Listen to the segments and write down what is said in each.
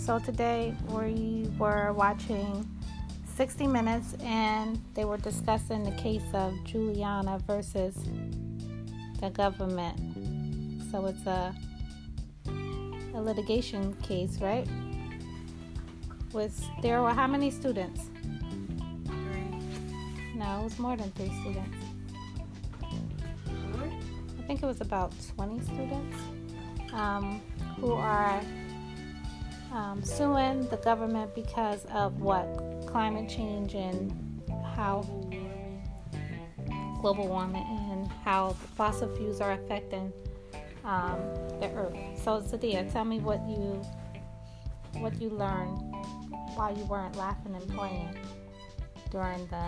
So today we were watching 60 Minutes and they were discussing the case of Juliana versus the government. So it's a a litigation case, right? Was there were how many students? Three. No, it was more than three students. I think it was about 20 students um, who are um, suing the government because of what climate change and how global warming and how fossil fuels are affecting um, the earth. So, Sadia, tell me what you what you learned while you weren't laughing and playing during the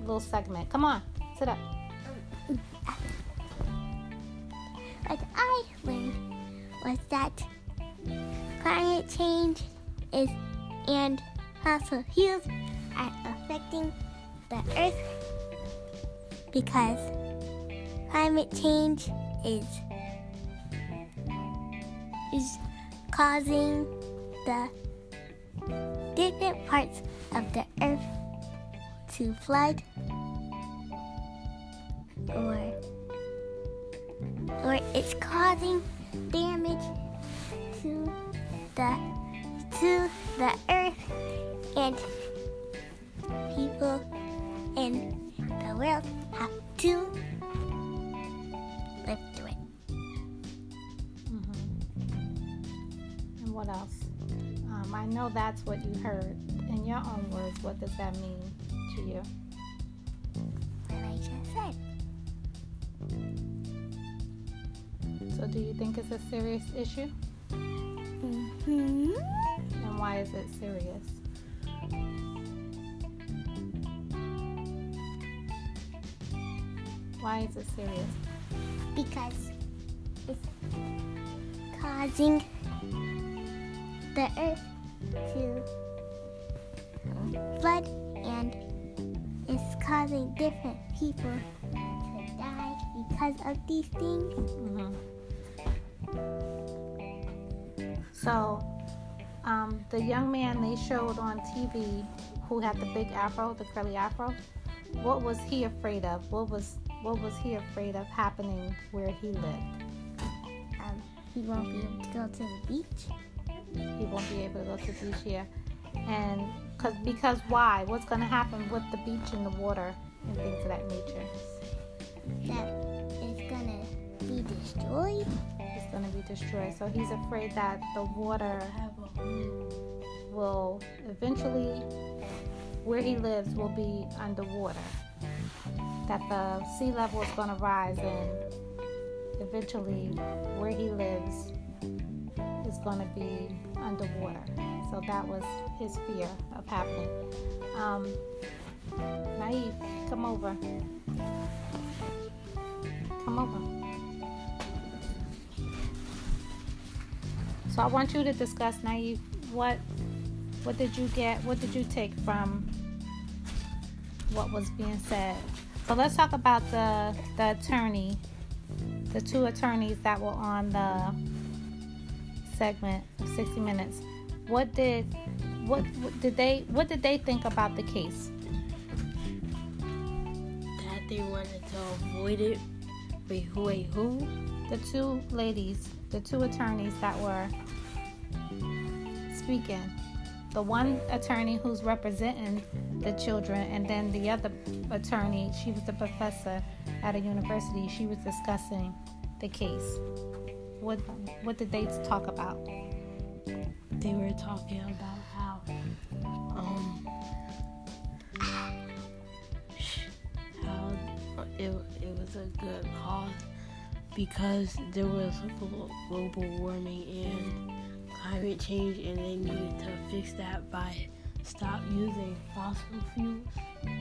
little segment. Come on, sit up. What I learned was that climate change is and fossil fuels are affecting the earth because climate change is is causing the different parts of the earth to flood or or it's causing damage to the to the earth and people in the world have to live through it. And what else? Um, I know that's what you heard. In your own words, what does that mean to you? What I just said. So, do you think it's a serious issue? Mm-hmm. And why is it serious? Why is it serious? Because it's causing the earth to flood and it's causing different people to die because of these things. hmm So, um, the young man they showed on TV who had the big afro, the curly afro, what was he afraid of? What was what was he afraid of happening where he lived? Um, he won't be able to go to the beach. He won't be able to go to the beach here, and cause because why? What's going to happen with the beach and the water and things of that nature? That is gonna be destroyed. Going to be destroyed. So he's afraid that the water will eventually, where he lives, will be underwater. That the sea level is going to rise and eventually where he lives is going to be underwater. So that was his fear of happening. Um, Naive, come over. Come over. So I want you to discuss, Naive, what what did you get? What did you take from what was being said? So let's talk about the the attorney, the two attorneys that were on the segment of 60 minutes. What did what, what did they what did they think about the case? that they wanted to avoid it. Wait, who? Wait, who? The two ladies, the two attorneys that were speaking. The one attorney who's representing the children, and then the other attorney, she was a professor at a university. She was discussing the case. What what did they talk about? They were talking about how um how it it was a good because there was global warming and climate change, and they needed to fix that by stop using fossil fuels.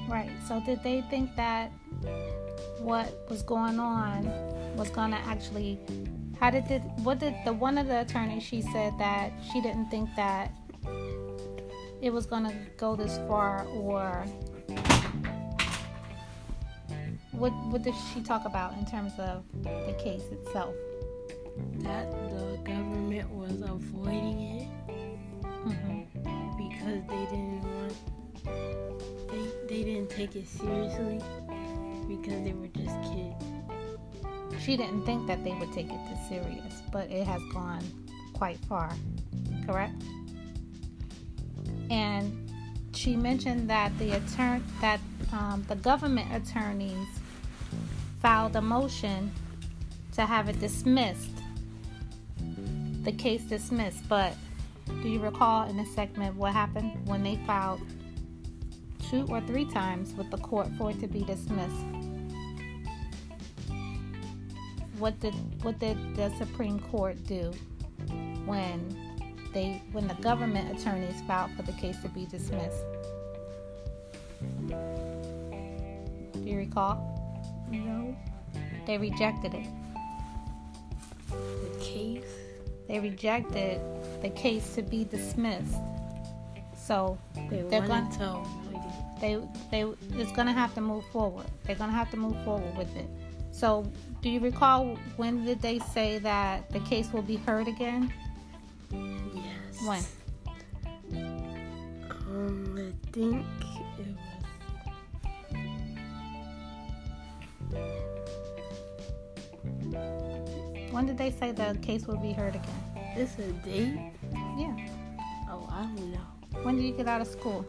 Right. So did they think that what was going on was to actually how did it what did the one of the attorneys she said that she didn't think that it was to go this far or what what did she talk about in terms of the case itself? that the government was avoiding it Mm-hmm. because they didn't want they they didn't take it seriously because they were just kids. She didn't think that they would take it this serious, but it has gone quite far. Correct? And she mentioned that the attorney that um, the government attorneys filed a motion to have it dismissed, the case dismissed. But do you recall in the segment what happened when they filed two or three times with the court for it to be dismissed? What did what did the Supreme Court do when they when the government attorneys filed for the case to be dismissed? Do you recall? No. They rejected it. The case. They rejected the case to be dismissed. So They They're going- to they they it's gonna have to move forward. They're gonna have to move forward with it. So do you recall when did they say that the case will be heard again? Yes. When? Um, I think it was. When did they say the case will be heard again? It's a date. Yeah. Oh, I don't know. When did you get out of school?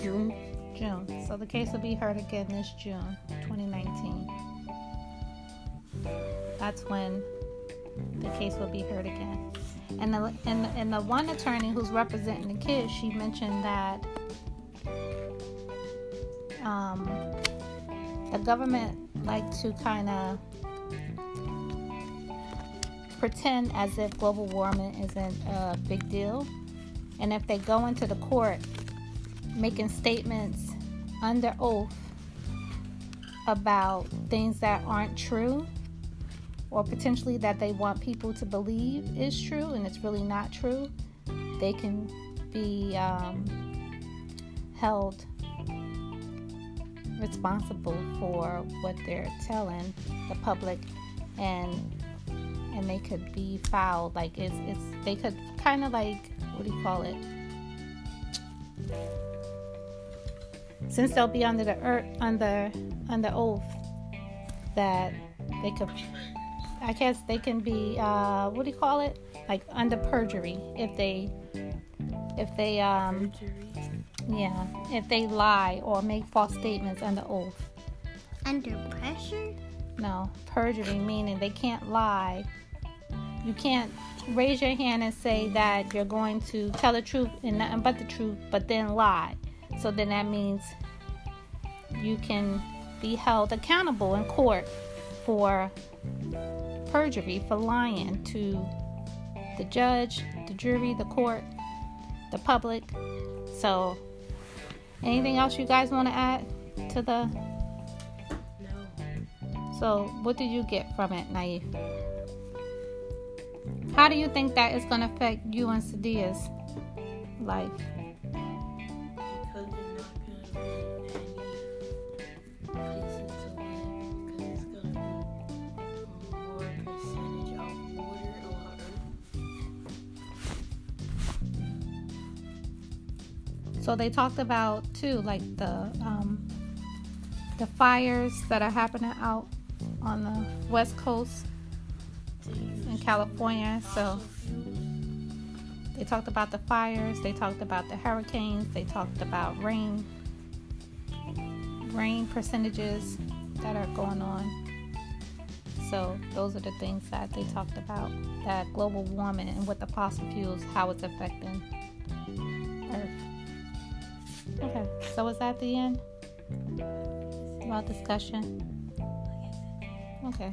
June. June. So the case will be heard again this June, 2019. That's when the case will be heard again. And the and, and the one attorney who's representing the kids, she mentioned that um, the government like to kind of pretend as if global warming isn't a big deal. And if they go into the court making statements under oath about things that aren't true or potentially that they want people to believe is true and it's really not true, they can be um, held responsible for what they're telling the public and and they could be fouled. like it's it's they could kind of like what do you call it since they'll be under the earth under under oath that they could i guess they can be uh what do you call it like under perjury if they if they um yeah if they lie or make false statements under oath Under pressure? no perjury meaning they can't lie you can't raise your hand and say that you're going to tell the truth and nothing but the truth but then lie so then that means you can be held accountable in court for perjury for lying to the judge the jury the court the public so anything else you guys want to add to the No. so, what did you get from it, Naive? How do you think that is going to affect you and Sadia's life? Because they're not gonna be any places to live. Because it's gonna be more percentage of water on Earth. So they talked about too, like the um, the fires that are happening out on the west coast To use in California. So they talked about the fires. They talked about the hurricanes. They talked about rain rain percentages that are going on. So those are the things that they talked about. That global warming and with the fossil fuels, how it's affecting Earth. Okay, so is that the end? About discussion? Okay.